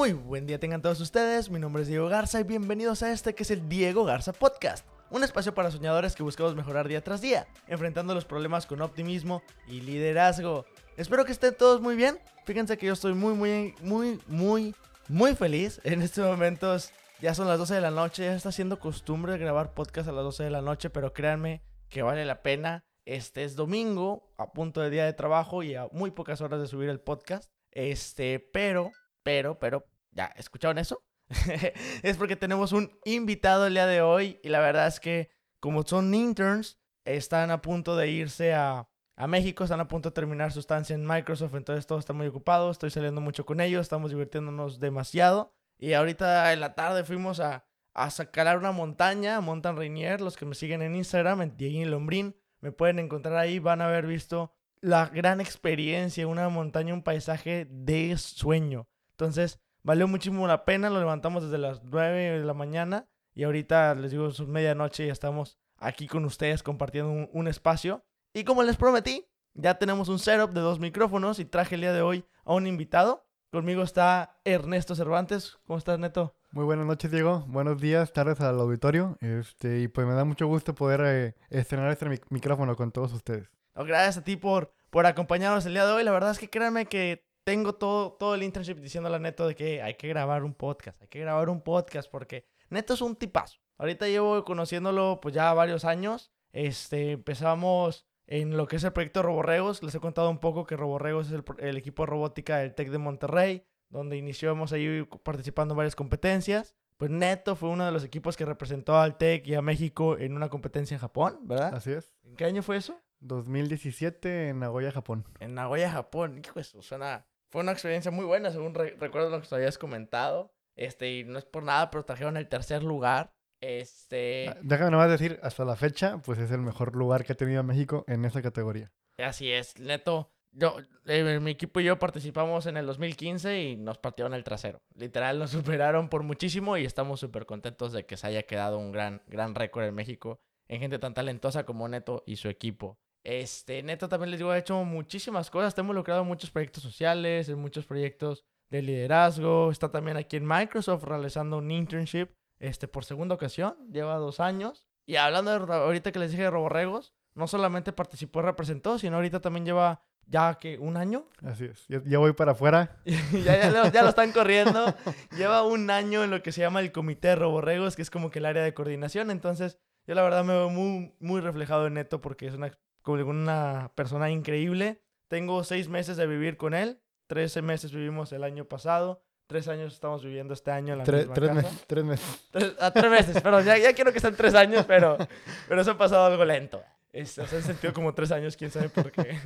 Muy buen día tengan todos ustedes, mi nombre es Diego Garza y bienvenidos a este que es el Diego Garza Podcast, un espacio para soñadores que buscamos mejorar día tras día, enfrentando los problemas con optimismo y liderazgo. Espero que estén todos muy bien, fíjense que yo estoy muy, muy, muy, muy, muy feliz. En estos momentos ya son las 12 de la noche, ya está siendo costumbre grabar podcast a las 12 de la noche, pero créanme que vale la pena. Este es domingo, a punto de día de trabajo y a muy pocas horas de subir el podcast. Este, pero, pero, pero, ¿ya escucharon eso? es porque tenemos un invitado el día de hoy y la verdad es que como son interns, están a punto de irse a, a México, están a punto de terminar su estancia en Microsoft, entonces todo está muy ocupado, estoy saliendo mucho con ellos, estamos divirtiéndonos demasiado y ahorita en la tarde fuimos a, a sacar una montaña, Montan Rainier, los que me siguen en Instagram, en Diego Lombrín, me pueden encontrar ahí, van a haber visto la gran experiencia, una montaña, un paisaje de sueño. Entonces, valió muchísimo la pena, lo levantamos desde las 9 de la mañana y ahorita les digo, es medianoche y estamos aquí con ustedes compartiendo un, un, espacio. Y como les prometí, ya tenemos un setup de dos micrófonos y traje el día de hoy a un invitado. Conmigo está Ernesto Cervantes. ¿Cómo estás, Neto? Muy buenas noches, Diego. Buenos días, tardes al auditorio. Este, y pues me da mucho gusto poder eh, estrenar este mic micrófono con todos ustedes. No, gracias a ti por, por acompañarnos el día de hoy. La verdad es que créanme que tengo todo, todo el internship diciéndole a Neto de que hay que grabar un podcast, hay que grabar un podcast porque Neto es un tipazo. Ahorita llevo conociéndolo pues ya varios años. Este, empezamos en lo que es el proyecto Roborregos. Les he contado un poco que Roborregos es el, el equipo de robótica del TEC de Monterrey, donde iniciamos ahí participando en varias competencias. Pues Neto fue uno de los equipos que representó al TEC y a México en una competencia en Japón, ¿verdad? Así es. ¿En qué año fue eso? 2017 en Nagoya, Japón. En Nagoya, Japón. Hijo, eso suena... Fue una experiencia muy buena, según re recuerdo lo que te habías comentado. Este, y no es por nada, pero trajeron el tercer lugar. Este. Déjame nomás decir, hasta la fecha, pues es el mejor lugar que ha tenido México en esa categoría. Así es, neto. Yo, eh, mi equipo y yo participamos en el 2015 y nos partieron el trasero. Literal, nos superaron por muchísimo y estamos súper contentos de que se haya quedado un gran, gran récord en México en gente tan talentosa como Neto y su equipo. Este, Neto también les digo, ha hecho muchísimas cosas, está involucrado en muchos proyectos sociales, en muchos proyectos de liderazgo, está también aquí en Microsoft realizando un internship, este, por segunda ocasión, lleva dos años. Y hablando de ahorita que les dije de Roborregos, no solamente participó y representó, sino ahorita también lleva ya que un año. Así es, ya, ya voy para afuera. ya, ya, lo, ya, lo, están corriendo. lleva un año en lo que se llama el Comité de Roborregos, que es como que el área de coordinación. Entonces, yo la verdad me veo muy, muy reflejado en Neto porque es una, como una persona increíble. Tengo seis meses de vivir con él. Trece meses vivimos el año pasado. Tres años estamos viviendo este año en la tres, misma tres casa. meses, tres meses. Tres, a tres meses, perdón. Ya, ya quiero que sean tres años, pero, pero eso ha pasado algo lento. Este, o sea, he sentido como tres años, quién sabe por qué.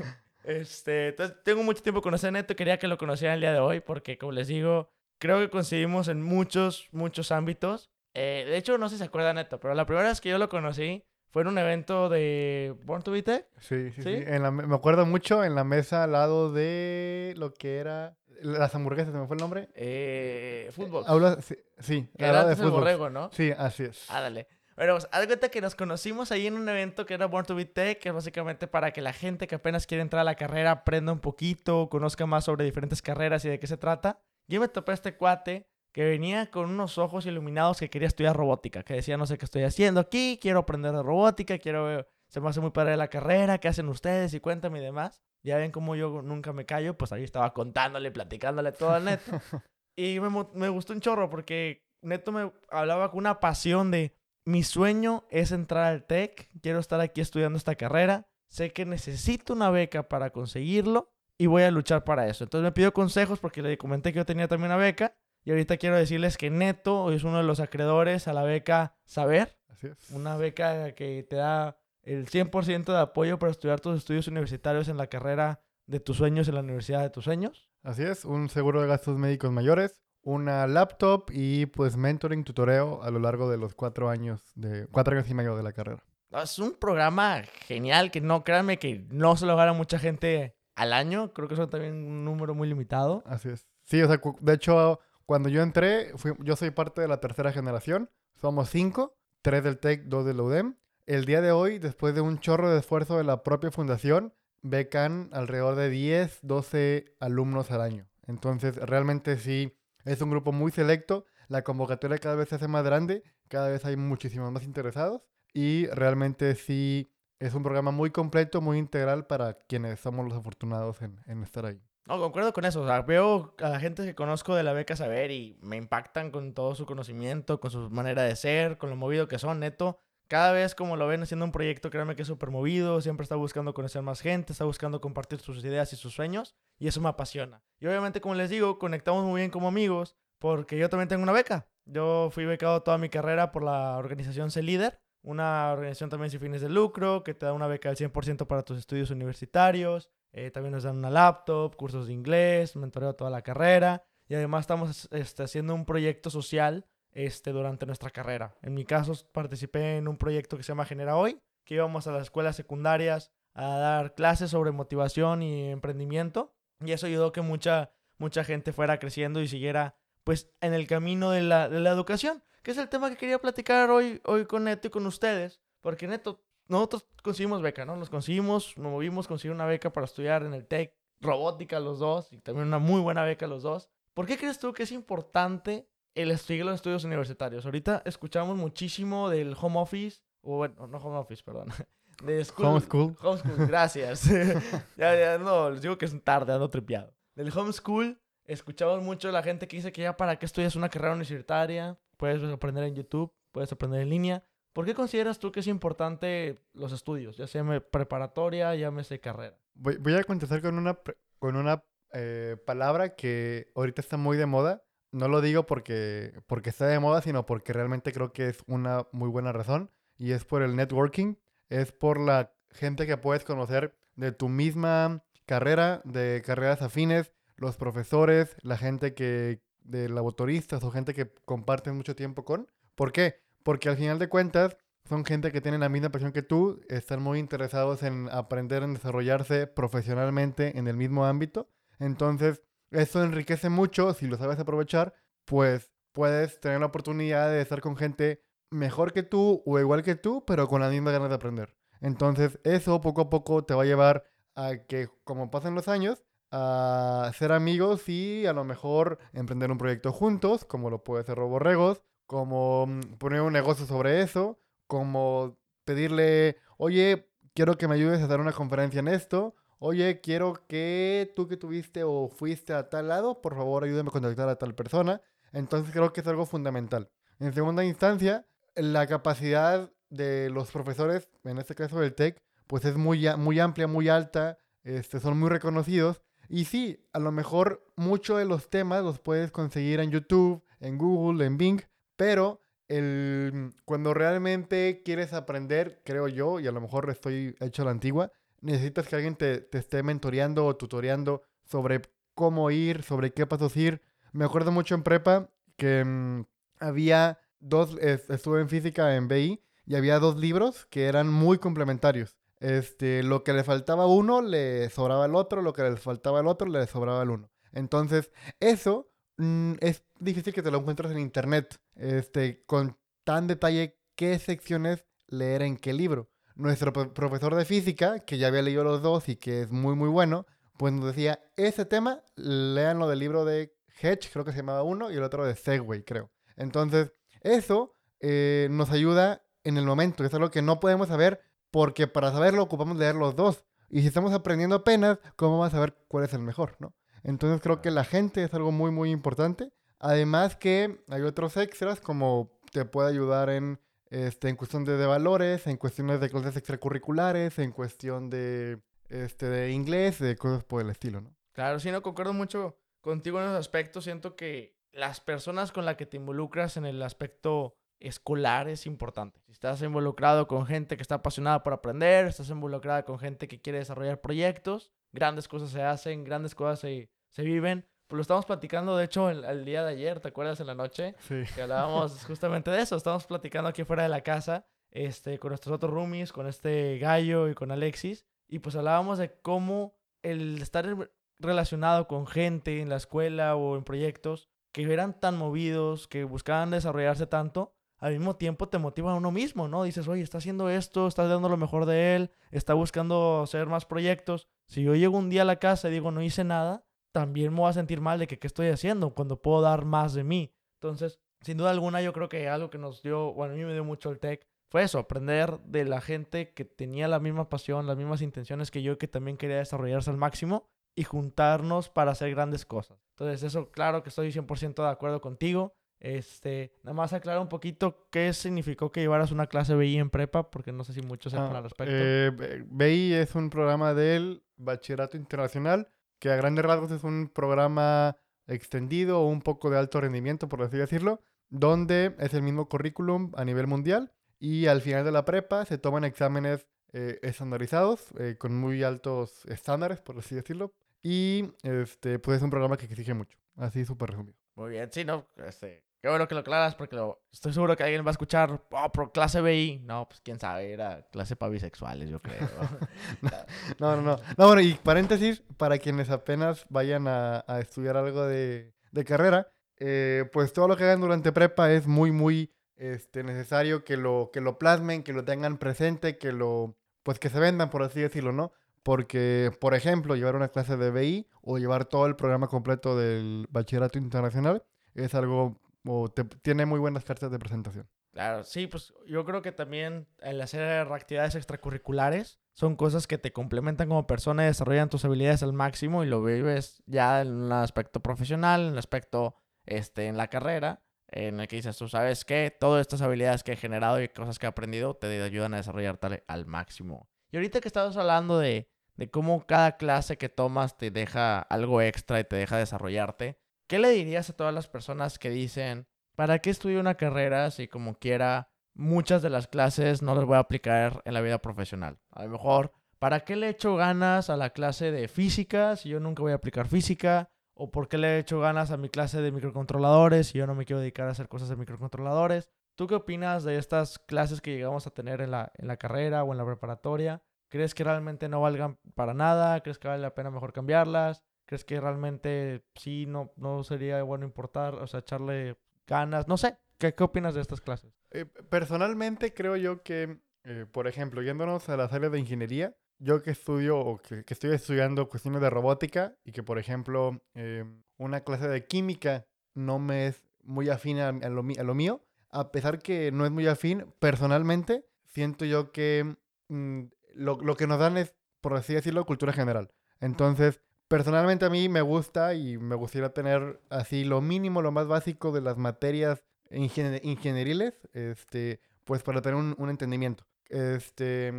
Este, entonces, tengo mucho tiempo con ese Neto. Quería que lo conocieran el día de hoy porque, como les digo, creo que coincidimos en muchos, muchos ámbitos. Eh, de hecho, no sé si se acuerdan, Neto, pero la primera vez que yo lo conocí fue en un evento de Born to Be Tech. Sí, sí, sí. sí. En la, me acuerdo mucho en la mesa al lado de lo que era las hamburguesas, ¿se me fue el nombre? Eh, fútbol. Habla, sí, sí era de fútbol. borrego, ¿no? Sí, así es. Ah, dale. Bueno, pues, haz cuenta que nos conocimos ahí en un evento que era Born to Be Tech, que es básicamente para que la gente que apenas quiere entrar a la carrera aprenda un poquito, conozca más sobre diferentes carreras y de qué se trata. Yo me topé a este cuate que venía con unos ojos iluminados que quería estudiar robótica, que decía, no sé qué estoy haciendo aquí, quiero aprender de robótica, quiero, se me hace muy padre la carrera, qué hacen ustedes y cuéntame y demás. Ya ven cómo yo nunca me callo, pues ahí estaba contándole, platicándole todo al Neto. y me, me gustó un chorro porque Neto me hablaba con una pasión de, mi sueño es entrar al TEC, quiero estar aquí estudiando esta carrera, sé que necesito una beca para conseguirlo y voy a luchar para eso. Entonces me pidió consejos porque le comenté que yo tenía también una beca y ahorita quiero decirles que Neto es uno de los acreedores a la beca Saber. Así es. Una beca que te da el 100% de apoyo para estudiar tus estudios universitarios en la carrera de tus sueños en la universidad de tus sueños. Así es, un seguro de gastos médicos mayores, una laptop y pues mentoring, tutoreo a lo largo de los cuatro años, de cuatro años y medio de la carrera. Es un programa genial que no, créanme que no se lo gana mucha gente al año, creo que son también un número muy limitado. Así es. Sí, o sea, de hecho, cuando yo entré, fui, yo soy parte de la tercera generación, somos cinco, tres del TEC, dos del UDEM. El día de hoy, después de un chorro de esfuerzo de la propia fundación, becan alrededor de 10, 12 alumnos al año. Entonces, realmente sí, Es un grupo muy selecto, la convocatoria cada vez se hace más grande, cada vez hay muchísimos más interesados y realmente sí es un programa muy completo, muy integral para quienes somos los afortunados en, en estar ahí. No, concuerdo con eso. Veo a la gente que conozco de la beca Saber y me impactan con todo su conocimiento, con su manera de ser, con lo movido que son, neto. Cada vez como lo ven haciendo un proyecto, créanme que es súper movido, siempre está buscando conocer más gente, está buscando compartir sus ideas y sus sueños, y eso me apasiona. Y obviamente, como les digo, conectamos muy bien como amigos, porque yo también tengo una beca. Yo fui becado toda mi carrera por la organización C-Leader, una organización también sin fines de lucro, que te da una beca del 100% para tus estudios universitarios. Eh, también nos dan una laptop, cursos de inglés, mentoreo toda la carrera. Y además estamos este, haciendo un proyecto social este, durante nuestra carrera. En mi caso, participé en un proyecto que se llama Genera Hoy, que íbamos a las escuelas secundarias a dar clases sobre motivación y emprendimiento. Y eso ayudó que mucha, mucha gente fuera creciendo y siguiera pues en el camino de la, de la educación, que es el tema que quería platicar hoy, hoy con Neto y con ustedes. Porque Neto, nosotros conseguimos beca, ¿no? Nos conseguimos, nos movimos, conseguimos una beca para estudiar en el TEC, robótica los dos, y también una muy buena beca los dos. ¿Por qué crees tú que es importante el estudio los estudios universitarios. Ahorita escuchamos muchísimo del home office, o bueno, no home office, perdón. De school, homeschool. Homeschool, gracias. ya, ya, no, les digo que es tarde, ando tripeado. Del homeschool, escuchamos mucho la gente que dice que ya para qué estudias una carrera universitaria, puedes aprender en YouTube, puedes aprender en línea. ¿Por qué consideras tú que es importante los estudios, ya sea preparatoria, llámese carrera? Voy, voy a contestar con una, con una eh, palabra que ahorita está muy de moda, no lo digo porque, porque está de moda, sino porque realmente creo que es una muy buena razón. Y es por el networking, es por la gente que puedes conocer de tu misma carrera, de carreras afines, los profesores, la gente que de laboratoristas o gente que comparten mucho tiempo con. ¿Por qué? Porque al final de cuentas son gente que tiene la misma pasión que tú, están muy interesados en aprender, en desarrollarse profesionalmente en el mismo ámbito. Entonces, eso enriquece mucho, si lo sabes aprovechar, pues puedes tener la oportunidad de estar con gente mejor que tú o igual que tú, pero con la misma ganas de aprender. Entonces, eso poco a poco te va a llevar a que, como pasan los años, a ser amigos y a lo mejor emprender un proyecto juntos, como lo puede ser Roborregos, como mm, poner un negocio sobre eso, como pedirle, oye, quiero que me ayudes a dar una conferencia en esto, oye, quiero que tú que tuviste o fuiste a tal lado, por favor ayúdame a contactar a tal persona. Entonces creo que es algo fundamental. En segunda instancia, la capacidad de los profesores, en este caso del TEC, pues es muy, muy amplia, muy alta, este, son muy reconocidos. Y sí, a lo mejor muchos de los temas los puedes conseguir en YouTube, en Google, en Bing, pero el, cuando realmente quieres aprender, creo yo, y a lo mejor estoy hecho a la antigua, necesitas que alguien te, esté mentoreando o tutoreando sobre cómo ir, sobre qué pasos ir. Me acuerdo mucho en prepa que mm, había dos, estuve en física en BI y había dos libros que eran muy complementarios. Este, lo que le faltaba a uno le sobraba al otro, lo que le faltaba al otro le sobraba al uno. Entonces, eso mm, es difícil que te lo encuentres en internet, este, con tan detalle qué secciones leer en qué libro nuestro profesor de física, que ya había leído los dos y que es muy, muy bueno, pues nos decía, ese tema, leanlo del libro de Hedge, creo que se llamaba uno, y el otro de Segway, creo. Entonces, eso eh, nos ayuda en el momento, que es algo que no podemos saber, porque para saberlo ocupamos leer los dos. Y si estamos aprendiendo apenas, ¿cómo vamos a saber cuál es el mejor, no? Entonces creo que la gente es algo muy, muy importante. Además que hay otros extras como te puede ayudar en este, en cuestión de, valores, en cuestiones de clases extracurriculares, en cuestión de, este, de inglés, de cosas por el estilo, ¿no? Claro, sí, no concuerdo mucho contigo en esos aspectos. Siento que las personas con las que te involucras en el aspecto escolar es importante. Si estás involucrado con gente que está apasionada por aprender, estás involucrada con gente que quiere desarrollar proyectos, grandes cosas se hacen, grandes cosas se, se viven. Lo estamos platicando, de hecho, el, día de ayer, ¿te acuerdas? En la noche. Sí. Que hablábamos justamente de eso. Estamos platicando aquí fuera de la casa, este, con nuestros otros roomies, con este Gallo y con Alexis. Y pues hablábamos de cómo el estar relacionado con gente en la escuela o en proyectos que eran tan movidos, que buscaban desarrollarse tanto, al mismo tiempo te motiva a uno mismo, ¿no? Dices, oye, está haciendo esto, está dando lo mejor de él, está buscando hacer más proyectos. Si yo llego un día a la casa y digo, no hice nada, también me voy a sentir mal de que qué estoy haciendo cuando puedo dar más de mí. Entonces, sin duda alguna, yo creo que algo que nos dio, bueno, a mí me dio mucho el tech, fue eso, aprender de la gente que tenía la misma pasión, las mismas intenciones que yo, que también quería desarrollarse al máximo y juntarnos para hacer grandes cosas. Entonces, eso, claro que estoy 100% de acuerdo contigo. Este, nada más aclarar un poquito qué significó que llevaras una clase BI en prepa, porque no sé si muchos sepan Ah, al respecto. eh, BI es un programa del Bachillerato Internacional que a grandes rasgos es un programa extendido o un poco de alto rendimiento, por así decirlo, donde es el mismo currículum a nivel mundial y al final de la prepa se toman exámenes eh, estandarizados eh, con muy altos estándares, por así decirlo, y este, pues es un programa que exige mucho, así súper resumido. Muy bien, sí, no, este, qué bueno que lo aclaras porque lo- estoy seguro que alguien va a escuchar, oh, pero clase BI. No, pues quién sabe, era clase para bisexuales, yo creo. No, no, no. No, bueno, y paréntesis, para quienes apenas vayan a, a estudiar algo de, de carrera, eh, pues todo lo que hagan durante prepa es muy, muy este, necesario que lo, que lo plasmen, que lo tengan presente, que lo, pues que se vendan, por así decirlo, ¿no? Porque, por ejemplo, llevar una clase de BI o llevar todo el programa completo del bachillerato internacional es algo, o te- tiene muy buenas cartas de presentación. Claro, sí, pues yo creo que también el hacer actividades extracurriculares son cosas que te complementan como persona y desarrollan tus habilidades al máximo y lo vives ya en un aspecto profesional, en el aspecto este, en la carrera, en el que dices, tú sabes que todas estas habilidades que he generado y cosas que he aprendido te ayudan a desarrollarte al máximo. Y ahorita que estabas hablando de, de cómo cada clase que tomas te deja algo extra y te deja desarrollarte, ¿qué le dirías a todas las personas que dicen, ¿para qué estudio una carrera si como quiera muchas de las clases no las voy a aplicar en la vida profesional? A lo mejor, ¿para qué le echo ganas a la clase de física si yo nunca voy a aplicar física? ¿O por qué le echo ganas a mi clase de microcontroladores si yo no me quiero dedicar a hacer cosas de microcontroladores? ¿Tú qué opinas de estas clases que llegamos a tener en la, en la carrera o en la preparatoria? ¿Crees que realmente no valgan para nada? ¿Crees que vale la pena mejor cambiarlas? ¿Crees que realmente sí no, no sería bueno importar, o sea, echarle ganas? No sé, ¿qué, qué opinas de estas clases? Eh, personalmente creo yo que, eh, por ejemplo, yéndonos a las áreas de ingeniería, yo que estudio o que, que estoy estudiando cuestiones de robótica y que, por ejemplo, eh, una clase de química no me es muy afín a, a lo, a lo mío, a pesar que no es muy afín, personalmente siento yo que mm, lo, lo que nos dan es, por así decirlo, cultura general. Entonces, personalmente a mí me gusta y me gustaría tener así lo mínimo, lo más básico de las materias ingenie- ingenieriles, este, pues para tener un, un entendimiento. Este,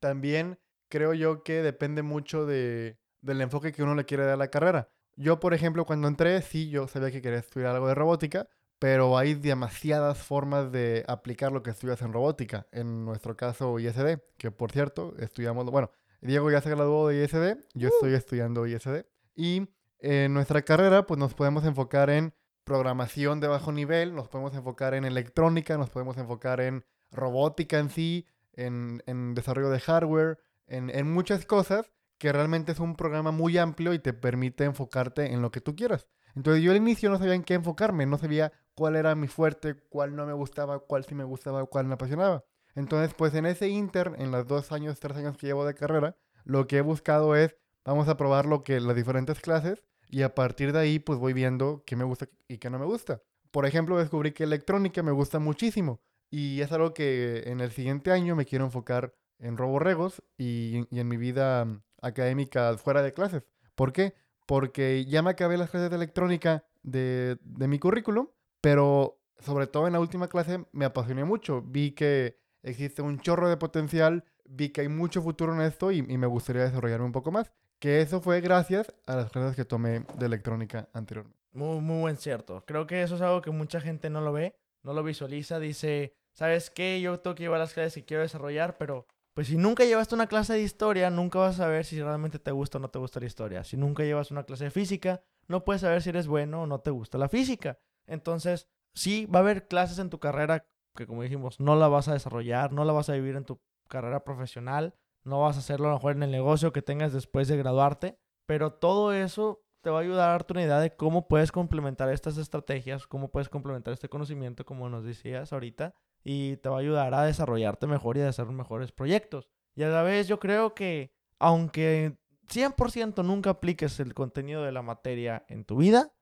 también creo yo que depende mucho de, del enfoque que uno le quiere dar a la carrera. Yo, por ejemplo, cuando entré, sí, yo sabía que quería estudiar algo de robótica, pero hay demasiadas formas de aplicar lo que estudias en robótica. En nuestro caso, ISD, que por cierto, estudiamos, bueno, Diego ya se graduó de ISD, yo estoy estudiando ISD. Y en nuestra carrera, pues nos podemos enfocar en programación de bajo nivel, nos podemos enfocar en electrónica, nos podemos enfocar en robótica en sí, en, en desarrollo de hardware, en, en muchas cosas que realmente es un programa muy amplio y te permite enfocarte en lo que tú quieras. Entonces yo al inicio no sabía en qué enfocarme, no sabía cuál era mi fuerte, cuál no me gustaba, cuál sí me gustaba, cuál me apasionaba. Entonces pues en ese inter, en los dos años, tres años que llevo de carrera, lo que he buscado es, vamos a probar lo que las diferentes clases y a partir de ahí pues voy viendo qué me gusta y qué no me gusta. Por ejemplo, descubrí que electrónica me gusta muchísimo y es algo que en el siguiente año me quiero enfocar en roborregos y, y en mi vida mm, académica fuera de clases. ¿Por qué? Porque ya me acabé las clases de electrónica de, de mi currículum, pero sobre todo en la última clase me apasioné mucho. Vi que existe un chorro de potencial, vi que hay mucho futuro en esto y, me gustaría desarrollarme un poco más. Que eso fue gracias a las clases que tomé de electrónica anteriormente. Muy, muy buen cierto. Creo que eso es algo que mucha gente no lo ve, no lo visualiza. Dice, ¿sabes qué? Yo tengo que llevar las clases que quiero desarrollar, pero pues si nunca llevaste una clase de historia, nunca vas a saber si realmente te gusta o no te gusta la historia. Si nunca llevas una clase de física, no puedes saber si eres bueno o no te gusta la física. Entonces, sí, va a haber clases en tu carrera que, como dijimos, no la vas a desarrollar, no la vas a vivir en tu carrera profesional, no vas a hacerlo a lo mejor en el negocio que tengas después de graduarte, pero todo eso te va a ayudar a darte una idea de cómo puedes complementar estas estrategias, cómo puedes complementar este conocimiento, como nos decías ahorita, y te va a ayudar a desarrollarte mejor y a hacer mejores proyectos. Y a la vez yo creo que, aunque 100% nunca apliques el contenido de la materia en tu vida.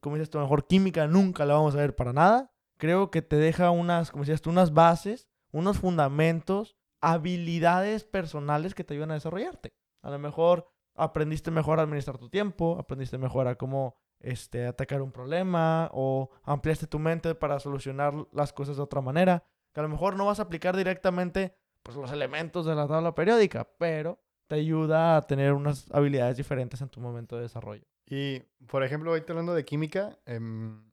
Como dices tú, mejor química nunca la vamos a ver para nada. Creo que te deja unas, como decías tú, unas bases, unos fundamentos, habilidades personales que te ayudan a desarrollarte. A lo mejor aprendiste mejor a administrar tu tiempo, aprendiste mejor a cómo este, atacar un problema o ampliaste tu mente para solucionar las cosas de otra manera. Que a lo mejor no vas a aplicar directamente pues, los elementos de la tabla periódica, pero te ayuda a tener unas habilidades diferentes en tu momento de desarrollo. Y, por ejemplo, ahorita hablando de química, eh,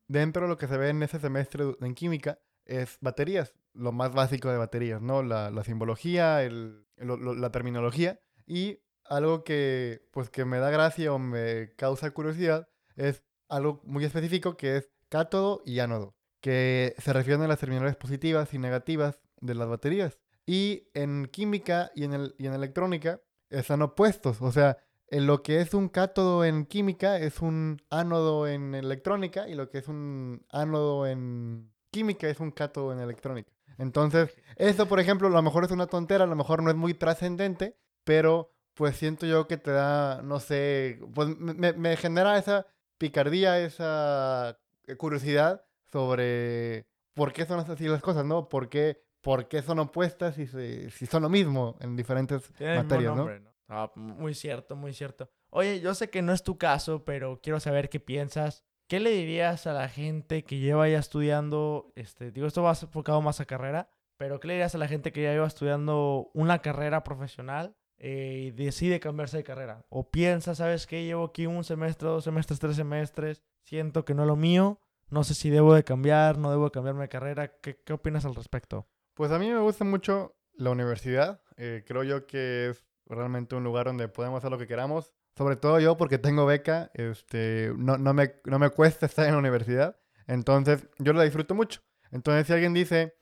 dentro de lo que se ve en ese semestre en química es baterías, lo más básico de baterías, ¿no? La, la simbología, el, la terminología. Y algo que, pues, que me da gracia o me causa curiosidad es algo muy específico que es cátodo y ánodo, que se refieren a las terminales positivas y negativas de las baterías. Y en química y en, el, y en electrónica están opuestos. O sea, en lo que es un cátodo en química es un ánodo en electrónica y lo que es un ánodo en química es un cátodo en electrónica. Entonces, eso, por ejemplo, a lo mejor es una tontera, a lo mejor no es muy trascendente, pero pues siento yo que te da, no sé, pues me, me genera esa picardía, esa curiosidad sobre por qué son así las cosas, ¿no? ¿Por qué por qué son opuestas si, si son lo mismo en diferentes materias, ¿no? Ah, muy cierto, muy cierto. Oye, yo sé que no es tu caso, pero quiero saber qué piensas. ¿Qué le dirías a la gente que lleva ya estudiando, este, digo, esto va enfocado más a carrera, pero qué le dirías a la gente que ya lleva estudiando una carrera profesional eh, y decide cambiarse de carrera? O piensa, ¿sabes qué? Llevo aquí un semestre, dos semestres, tres semestres, siento que no es lo mío, no sé si debo de cambiar, no debo de cambiarme de carrera. ¿Qué, qué opinas al respecto? Pues a mí me gusta mucho la universidad. Eh, creo yo que es realmente un lugar donde podemos hacer lo que queramos. Sobre todo yo porque tengo beca, este, no, no, me, no me cuesta estar en la universidad. Entonces yo la disfruto mucho. Entonces si alguien dice,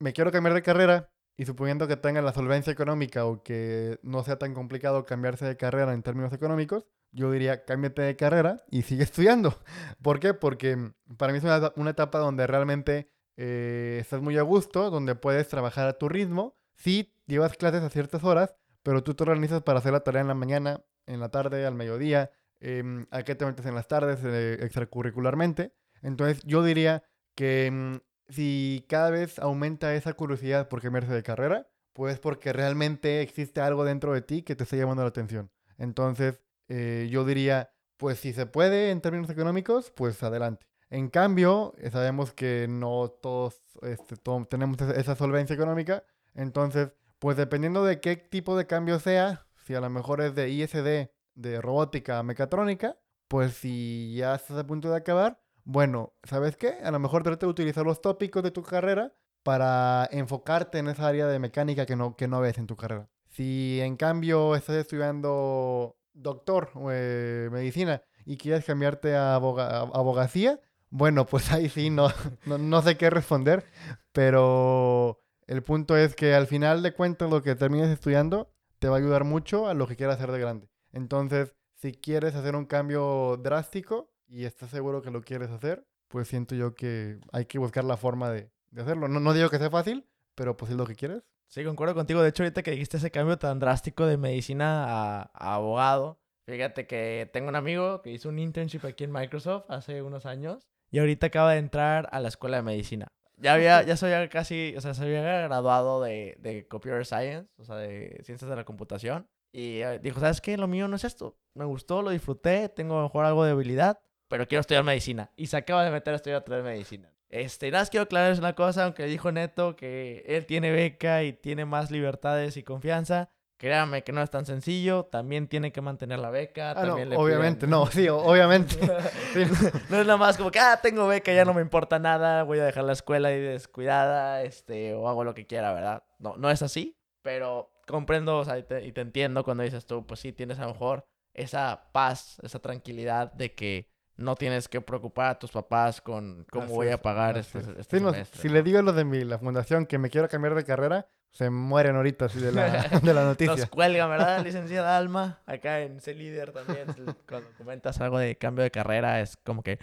me quiero cambiar de carrera, y suponiendo que tenga la solvencia económica o que no sea tan complicado cambiarse de carrera en términos económicos, yo diría cámbiate de carrera y sigue estudiando. ¿Por qué? Porque para mí es una, etapa donde realmente eh, estás muy a gusto, donde puedes trabajar a tu ritmo. Sí, llevas clases a ciertas horas, pero tú te organizas para hacer la tarea en la mañana, en la tarde, al mediodía, eh, a qué te metes en las tardes eh, extracurricularmente. Entonces yo diría que mm, si cada vez aumenta esa curiosidad por cambiarse de carrera, pues porque realmente existe algo dentro de ti que te está llamando la atención. Entonces eh, yo diría, pues si se puede en términos económicos, pues adelante. En cambio, eh, sabemos que no todos este, tenemos esa solvencia económica. Entonces, pues dependiendo de qué tipo de cambio sea, si a lo mejor es de ISD, de robótica mecatrónica, pues si ya estás a punto de acabar, bueno, ¿sabes qué? A lo mejor trata de utilizar los tópicos de tu carrera para enfocarte en esa área de mecánica que no, que no ves en tu carrera. Si en cambio estás estudiando doctor o eh, medicina y quieres cambiarte a abogacía, bueno, pues ahí sí, no, no, sé qué responder, pero el punto es que al final de cuentas lo que termines estudiando te va a ayudar mucho a lo que quieras hacer de grande. Entonces, si quieres hacer un cambio drástico y estás seguro que lo quieres hacer, pues siento yo que hay que buscar la forma de, hacerlo. No, digo que sea fácil, pero pues es lo que quieres. Sí, concuerdo contigo. De hecho, ahorita que dijiste ese cambio tan drástico de medicina a, a abogado, fíjate que tengo un amigo que hizo un internship aquí en Microsoft hace unos años y ahorita acaba de entrar a la escuela de medicina. Ya había, ya soy casi, o sea, se había graduado de, de Computer Science, o sea, de Ciencias de la Computación. Y eh, dijo, ¿sabes qué? Lo mío no es esto. Me gustó, lo disfruté, tengo a mejor algo de habilidad, pero quiero estudiar medicina. Y se acaba de meter a estudiar otra vez medicina. Este, nada más quiero aclararles una cosa, aunque dijo Neto que él tiene beca y tiene más libertades y confianza. Créame que no es tan sencillo, también tiene que mantener la beca. Ah, también obviamente, no, sí, obviamente. no es nada más como que, ah, tengo beca, ya no me importa nada, voy a dejar la escuela y descuidada, este, o hago lo que quiera, ¿verdad? No, no es así, pero comprendo, o sea, y te, entiendo cuando dices tú, pues sí, tienes a lo mejor esa paz, esa tranquilidad de que no tienes que preocupar a tus papás con cómo voy a pagar este, este semestre. si le digo a los de mi, la fundación que me quiero cambiar de carrera, se mueren ahorita así de la, de la noticia. Nos cuelgan, ¿verdad, licenciada Alma? Acá en C Líder también, cuando comentas algo de cambio de carrera, es como que,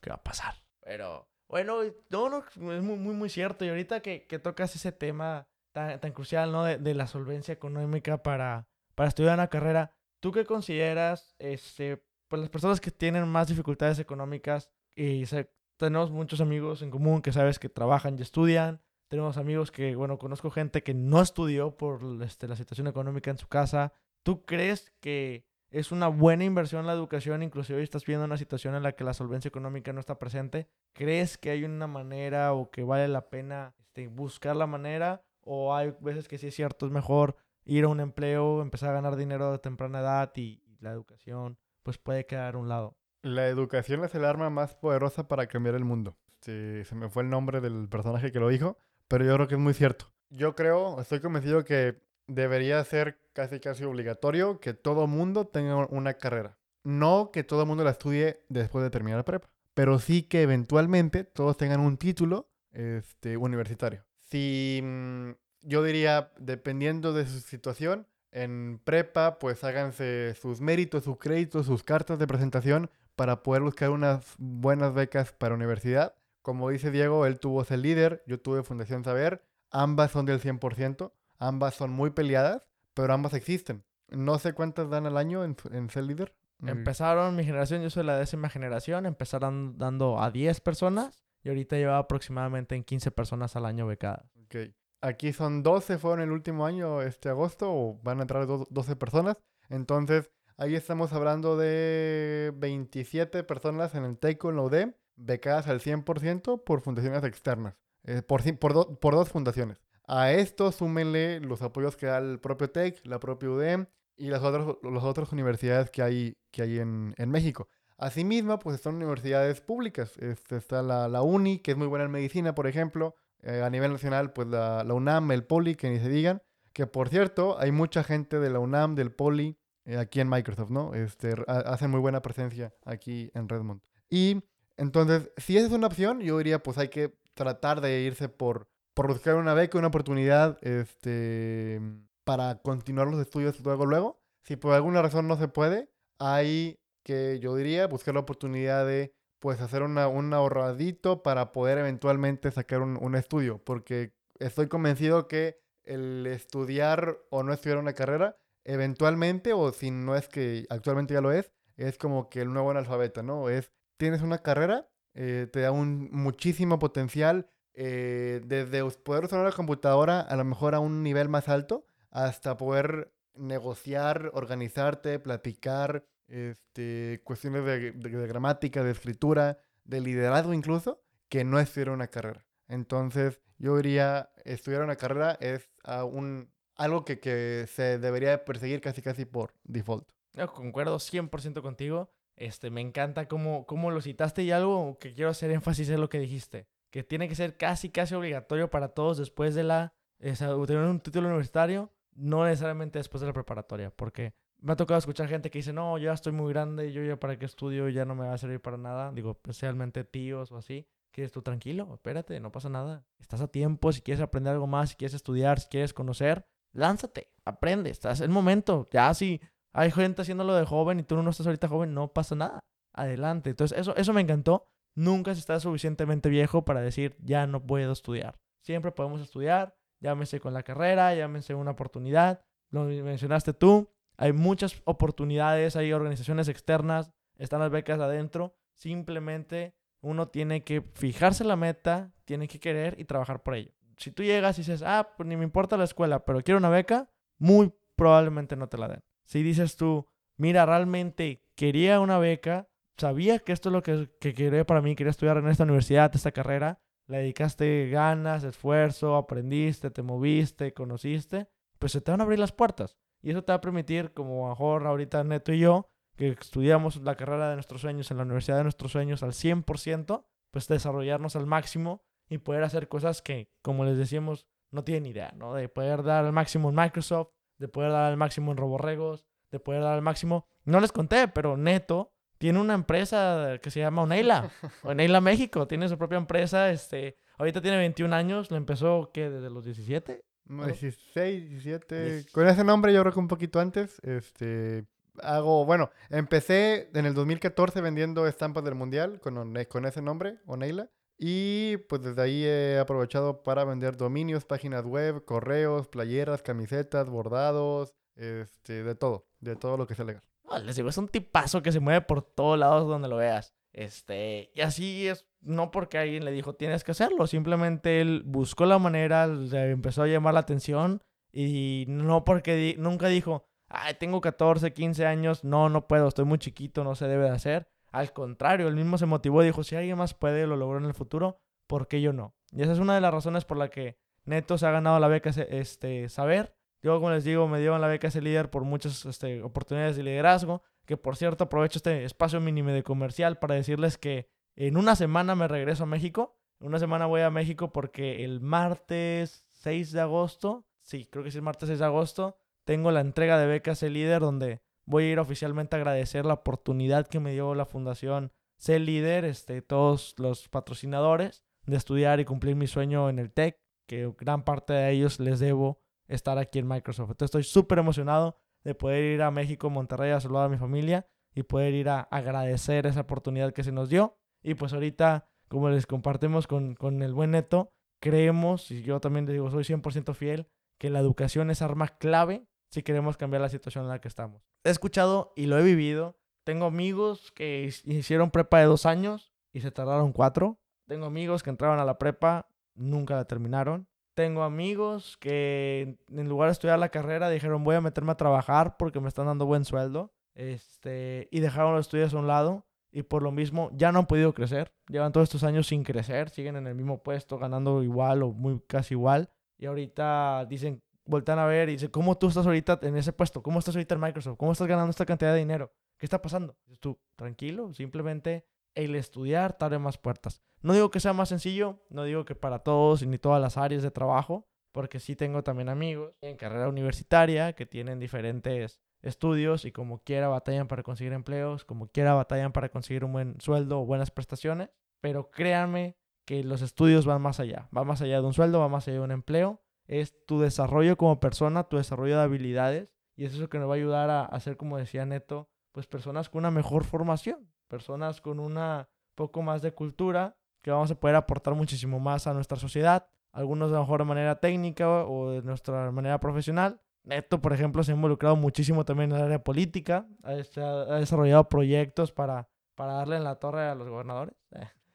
¿qué va a pasar? Pero, bueno, no, no, es muy, muy, muy cierto. Y ahorita que, que tocas ese tema tan, tan crucial, ¿no? De, de, la solvencia económica para, para estudiar una carrera, ¿tú qué consideras, este, pues las personas que tienen más dificultades económicas y se- tenemos muchos amigos en común que sabes que trabajan y estudian, tenemos amigos que, bueno, conozco gente que no estudió por este, la situación económica en su casa. ¿Tú crees que es una buena inversión la educación, inclusive hoy estás viendo una situación en la que la solvencia económica no está presente? ¿Crees que hay una manera o que vale la pena este, buscar la manera? ¿O hay veces que sí es cierto, es mejor ir a un empleo, empezar a ganar dinero de temprana edad y, y la educación pues puede quedar a un lado? La educación es el arma más poderosa para cambiar el mundo. Sí, se me fue el nombre del personaje que lo dijo, pero yo creo que es muy cierto. Yo creo, estoy convencido que debería ser casi casi obligatorio que todo mundo tenga una carrera. No que todo el mundo la estudie después de terminar la prepa, pero sí que eventualmente todos tengan un título este, universitario. Si mm, yo diría, dependiendo de su situación, en prepa, pues háganse sus méritos, sus créditos, sus cartas de presentación para poder buscar unas buenas becas para universidad. Como dice Diego, él tuvo ser líder, yo tuve Fundación Saber. Ambas son del 100%, ambas son muy peleadas, pero ambas existen. No sé cuántas dan al año en, en ser líder. Mm, Empezaron mi generación, yo soy la décima generación, empezaron dando a 10 personas y ahorita lleva aproximadamente en 15 personas al año becadas. Ok. Aquí son 12, fueron el último año, este agosto, o van a entrar do- 12 personas. Entonces, ahí estamos hablando de 27 personas en el en la UDEM, becadas al 100% por fundaciones externas, eh, por, por, do- por dos fundaciones. A esto súmenle los apoyos que da el propio TEC, la propia UDEM y las otras, las otras universidades que hay, que hay en, en México. Asimismo, pues están universidades públicas. Este, está la, la UNI, que es muy buena en medicina, por ejemplo. Eh, a nivel nacional, pues la, la UNAM, el POLI, que ni se digan. Que por cierto, hay mucha gente de la UNAM, del POLI, eh, aquí en Microsoft, ¿no? Este, ha- hacen muy buena presencia aquí en Redmond. Y entonces, si esa es una opción, yo diría, pues hay que tratar de irse por, por buscar una beca, una oportunidad, este, para continuar los estudios luego, luego. Si por alguna razón no se puede, hay que, yo diría, buscar la oportunidad de, pues, hacer una, un ahorradito para poder eventualmente sacar un, un estudio. Porque estoy convencido que el estudiar o no estudiar una carrera, eventualmente, o si no es que actualmente ya lo es, es como que el nuevo analfabeta, ¿no? Es, tienes una carrera, eh, te da un muchísimo potencial, eh, desde poder usar una computadora a lo mejor a un nivel más alto, hasta poder negociar, organizarte, platicar, este, cuestiones de, de- de gramática, de escritura, de liderazgo incluso, que no estudiar una carrera. Entonces, yo diría, estudiar una carrera es ah, un, algo que, que se debería perseguir casi casi por default. Yo concuerdo 100% contigo. Este, me encanta cómo, cómo lo citaste y algo que quiero hacer énfasis es lo que dijiste, que tiene que ser casi, casi obligatorio para todos después de la, sea, tener un título universitario, no necesariamente después de la preparatoria, porque me ha tocado escuchar gente que dice, no, yo ya estoy muy grande, yo ya para qué estudio, ya no me va a servir para nada, digo, especialmente tíos o así, que dices tú, tranquilo, espérate, no pasa nada, estás a tiempo, si quieres aprender algo más, si quieres estudiar, si quieres conocer, lánzate, aprende, estás el momento, ya si hay gente haciéndolo de joven y tú no estás ahorita joven, no pasa nada. Adelante. Entonces, eso, eso me encantó. Nunca se está suficientemente viejo para decir, ya no puedo estudiar. Siempre podemos estudiar, llámese con la carrera, llámese una oportunidad. Lo mencionaste tú. Hay muchas oportunidades, hay organizaciones externas, están las becas adentro. Simplemente uno tiene que fijarse la meta, tiene que querer y trabajar por ello. Si tú llegas y dices, ah, pues ni me importa la escuela, pero quiero una beca, muy probablemente no te la den. Si dices tú, mira, realmente quería una beca, sabía que esto es lo que, que quería para mí, quería estudiar en esta universidad, esta carrera, le dedicaste ganas, esfuerzo, aprendiste, te moviste, conociste, pues se te van a abrir las puertas. Y eso te va a permitir, como mejor ahorita Neto y yo, que estudiamos la carrera de nuestros sueños en la universidad de nuestros sueños al 100%, pues desarrollarnos al máximo y poder hacer cosas que, como les decíamos, no tienen idea, ¿no? De poder dar al máximo en Microsoft, de poder dar al máximo en Roborregos, de poder dar al máximo. No les conté, pero Neto tiene una empresa que se llama Oneila, Oneila México, tiene su propia empresa, este, ahorita tiene 21 años, lo empezó, ¿qué? ¿Desde los 17? No, Bueno. 16, 17. Diez- Con ese nombre yo creo que un poquito antes. Este, hago, bueno, empecé en el 2014 vendiendo estampas del mundial con, One- con ese nombre, Oneila. Y pues desde ahí he aprovechado para vender dominios, páginas web, correos, playeras, camisetas, bordados, este, de todo. de todo lo que sea legal. No, les digo, es un tipazo que se mueve por todos lados donde lo veas. Este, y así es, no porque alguien le dijo tienes que hacerlo, simplemente él buscó la manera, le empezó a llamar la atención y no porque di- nunca dijo, ay, tengo 14, 15 años, no, no puedo, estoy muy chiquito, no se debe de hacer. Al contrario, él mismo se motivó y dijo, si alguien más puede, lo logró en el futuro, ¿por qué yo no? Y esa es una de las razones por la que Neto se ha ganado la beca este, Saber. Yo, como les digo, me dieron la beca ese líder por muchas este, oportunidades de liderazgo. Que por cierto, aprovecho este espacio mínimo de comercial para decirles que en una semana me regreso a México. Una semana voy a México porque el martes 6 de agosto, sí, creo que es el martes 6 de agosto, tengo la entrega de becas el líder donde voy a ir oficialmente a agradecer la oportunidad que me dio la fundación C Líder, este, todos los patrocinadores, de estudiar y cumplir mi sueño en el TEC, que gran parte de ellos les debo estar aquí en Microsoft. Entonces estoy súper emocionado de poder ir a México, Monterrey, a saludar a mi familia y poder ir a agradecer esa oportunidad que se nos dio. Y pues ahorita, como les compartimos con, con el buen Neto, creemos, y yo también les digo, soy 100% fiel, que la educación es arma clave si queremos cambiar la situación en la que estamos. He escuchado y lo he vivido. Tengo amigos que hicieron prepa de dos años y se tardaron cuatro. Tengo amigos que entraron a la prepa, nunca la terminaron. Tengo amigos que en lugar de estudiar la carrera dijeron voy a meterme a trabajar porque me están dando buen sueldo. Este, y dejaron los estudios a un lado y por lo mismo ya no han podido crecer. Llevan todos estos años sin crecer, siguen en el mismo puesto, ganando igual o muy casi igual. Y ahorita dicen, voltean a ver y dicen, ¿cómo tú estás ahorita en ese puesto? ¿Cómo estás ahorita en Microsoft? ¿Cómo estás ganando esta cantidad de dinero? ¿Qué está pasando? Dices tú, tranquilo, simplemente el estudiar te abre más puertas. No digo que sea más sencillo, no digo que para todos y ni todas las áreas de trabajo, porque sí tengo también amigos en carrera universitaria que tienen diferentes estudios y como quiera batallan para conseguir empleos, como quiera batallan para conseguir un buen sueldo o buenas prestaciones, pero créanme que los estudios van más allá, va más allá de un sueldo, va más allá de un empleo, es tu desarrollo como persona, tu desarrollo de habilidades y es eso que nos va a ayudar a hacer, como decía Neto, pues personas con una mejor formación, personas con una poco más de cultura, que vamos a poder aportar muchísimo más a nuestra sociedad, algunos de mejor manera técnica o de nuestra manera profesional. Neto, por ejemplo, se ha involucrado muchísimo también en el área política, ha, este, desarrollado proyectos para, para darle en la torre a los gobernadores.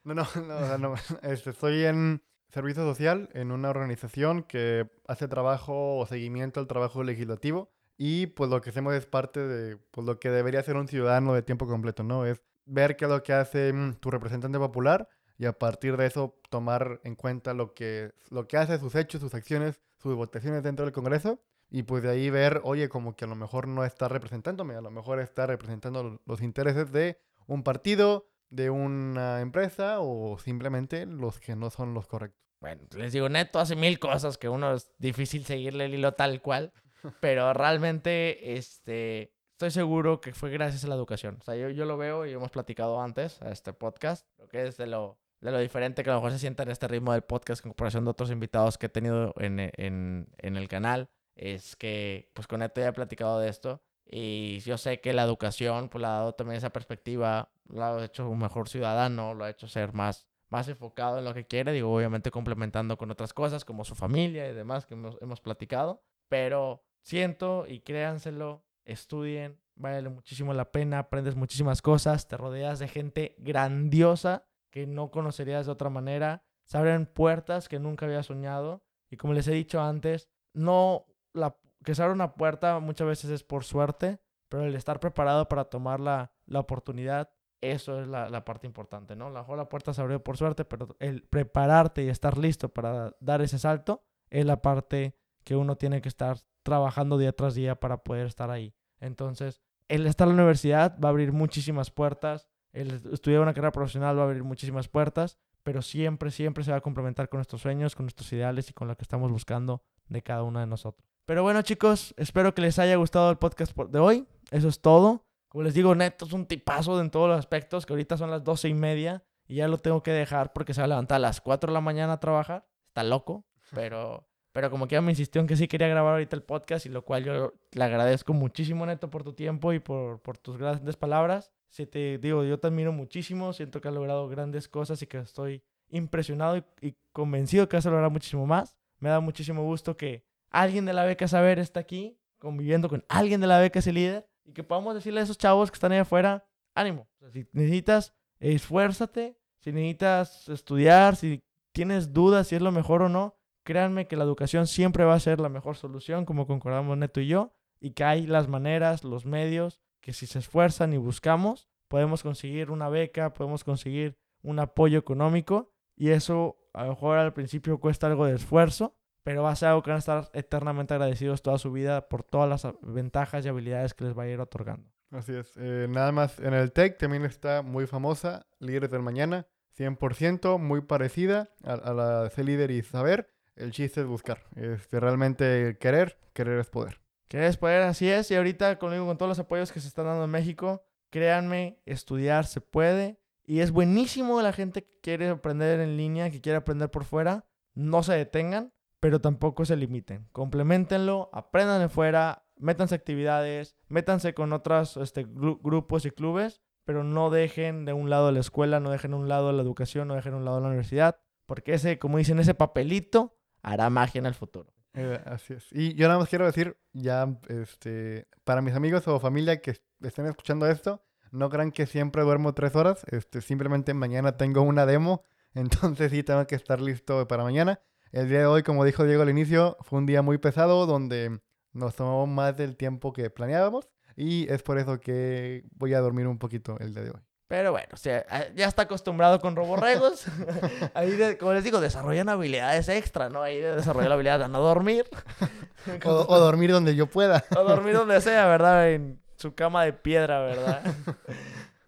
No, no, no, no, este, estoy en servicio social en una organización que hace trabajo o seguimiento al trabajo legislativo y pues lo que hacemos es parte de pues, lo que debería ser un ciudadano de tiempo completo, ¿no? Es ver qué es lo que hace mm, tu representante popular y a partir de eso tomar en cuenta lo que, lo que hace, sus hechos, sus acciones, sus votaciones dentro del Congreso y pues de ahí ver, oye, como que a lo mejor no está representándome, a lo mejor está representando los intereses de un partido, de una empresa o simplemente los que no son los correctos. Bueno, les digo, Neto hace mil cosas que uno es difícil seguirle el hilo tal cual, pero realmente este, estoy seguro que fue gracias a la educación. O sea, yo, yo lo veo y hemos platicado antes a este podcast, lo que es de lo, de lo diferente que a lo mejor se sienta en este ritmo del podcast en comparación de otros invitados que he tenido en, en, en el canal, es que pues con Neto ya he platicado de esto y yo sé que la educación pues le ha dado también esa perspectiva, lo ha hecho un mejor ciudadano, lo ha hecho ser más más enfocado en lo que quiere, digo, obviamente complementando con otras cosas como su familia y demás que hemos, hemos platicado, pero siento y créanselo, estudien, vale muchísimo la pena, aprendes muchísimas cosas, te rodeas de gente grandiosa que no conocerías de otra manera, se abren puertas que nunca había soñado y como les he dicho antes, no la que se abra una puerta muchas veces es por suerte, pero el estar preparado para tomar la, la oportunidad eso es la, la parte importante, ¿no? La, la puerta se abrió por suerte, pero el prepararte y estar listo para dar ese salto es la parte que uno tiene que estar trabajando día tras día para poder estar ahí. Entonces, el estar en la universidad va a abrir muchísimas puertas, el estudiar una carrera profesional va a abrir muchísimas puertas, pero siempre, siempre se va a complementar con nuestros sueños, con nuestros ideales y con lo que estamos buscando de cada uno de nosotros. Pero bueno, chicos, espero que les haya gustado el podcast de hoy. Eso es todo. Como les digo, Neto es un tipazo en todos los aspectos, que ahorita son las doce y media y ya lo tengo que dejar porque se va a levantar a las 4 de la mañana a trabajar. Está loco, pero, pero como que ya me insistió en que sí quería grabar ahorita el podcast y lo cual yo le agradezco muchísimo, Neto, por tu tiempo y por, por tus grandes palabras. Si te digo, yo te admiro muchísimo, siento que has logrado grandes cosas y que estoy impresionado y, y convencido que vas a lograr muchísimo más. Me da muchísimo gusto que alguien de la beca Saber está aquí conviviendo con alguien de la beca ese líder y que podamos decirle a esos chavos que están ahí afuera, ánimo. Si necesitas, esfuérzate. Si necesitas estudiar, si tienes dudas si es lo mejor o no, créanme que la educación siempre va a ser la mejor solución, como concordamos Neto y yo, y que hay las maneras, los medios, que si se esfuerzan y buscamos, podemos conseguir una beca, podemos conseguir un apoyo económico, y eso a lo mejor al principio cuesta algo de esfuerzo, pero va a ser algo que van a estar eternamente agradecidos toda su vida por todas las ventajas y habilidades que les va a ir otorgando. Así es. Eh, nada más, en el TEC también está muy famosa, Líderes del Mañana, 100%, muy parecida a, la de ser líder y saber. El chiste es buscar, este, realmente querer, querer es poder. Querer es poder, así es. Y ahorita conmigo, con todos los apoyos que se están dando en México, créanme, estudiar se puede. Y es buenísimo la gente que quiere aprender en línea, que quiere aprender por fuera. No se detengan, pero tampoco se limiten. Complementenlo, aprendan de fuera, métanse actividades, métanse con otros este, grupos y clubes, pero no dejen de un lado la escuela, no dejen de un lado la educación, no dejen de un lado la universidad, porque ese, como dicen, ese papelito hará magia en el futuro. Eh, así es. Y yo nada más quiero decir, ya, este, para mis amigos o familia que estén escuchando esto, no crean que siempre duermo tres horas, este, simplemente mañana tengo una demo, entonces sí tengo que estar listo para mañana. El día de hoy, como dijo Diego al inicio, fue un día muy pesado donde nos tomó más del tiempo que planeábamos y es por eso que voy a dormir un poquito el día de hoy. Pero bueno, o sea, ya está acostumbrado con roborregos. Ahí, como les digo, desarrollan habilidades extra, ¿no? Ahí desarrollar la habilidad de no dormir. o, dormir donde yo pueda. o dormir donde sea, ¿verdad? En su cama de piedra, ¿verdad?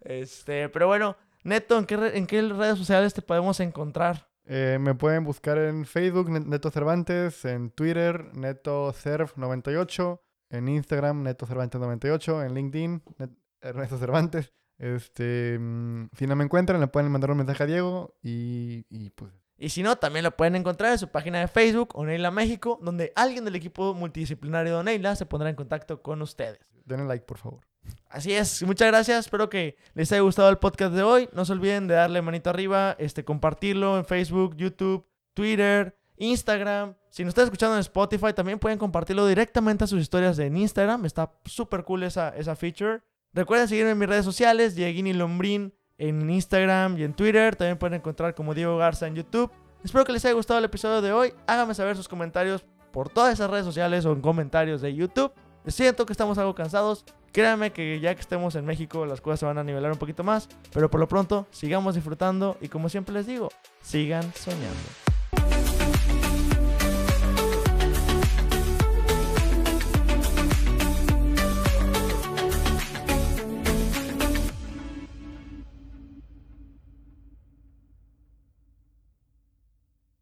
este, pero bueno, Neto, ¿en qué, ¿en qué redes sociales te podemos encontrar? Eh, me pueden buscar en Facebook, Neto Cervantes, en Twitter, NetoCerv98, en Instagram, Neto Cervantes98, en LinkedIn, Ernesto Cervantes. Este, mm, si no me encuentran, le pueden mandar un mensaje a Diego y, y pues y si no, también lo pueden encontrar en su página de Facebook, Oneila México, donde alguien del equipo multidisciplinario de Oneila se pondrá en contacto con ustedes. Denle like, por favor. Así es, muchas gracias. Espero que les haya gustado el podcast de hoy. No se olviden de darle manito arriba, este, compartirlo en Facebook, YouTube, Twitter, Instagram. Si nos están escuchando en Spotify, también pueden compartirlo directamente a sus historias en Instagram. Está súper cool esa, esa feature. Recuerden seguirme en mis redes sociales, Dieguini Lombrín en Instagram y en Twitter. También pueden encontrar como Diego Garza en YouTube. Espero que les haya gustado el episodio de hoy. Háganme saber sus comentarios por todas esas redes sociales o en comentarios de YouTube. Siento que estamos algo cansados. Créanme que ya que estemos en México las cosas se van a nivelar un poquito más. Pero por lo pronto, sigamos disfrutando y como siempre les digo, sigan soñando.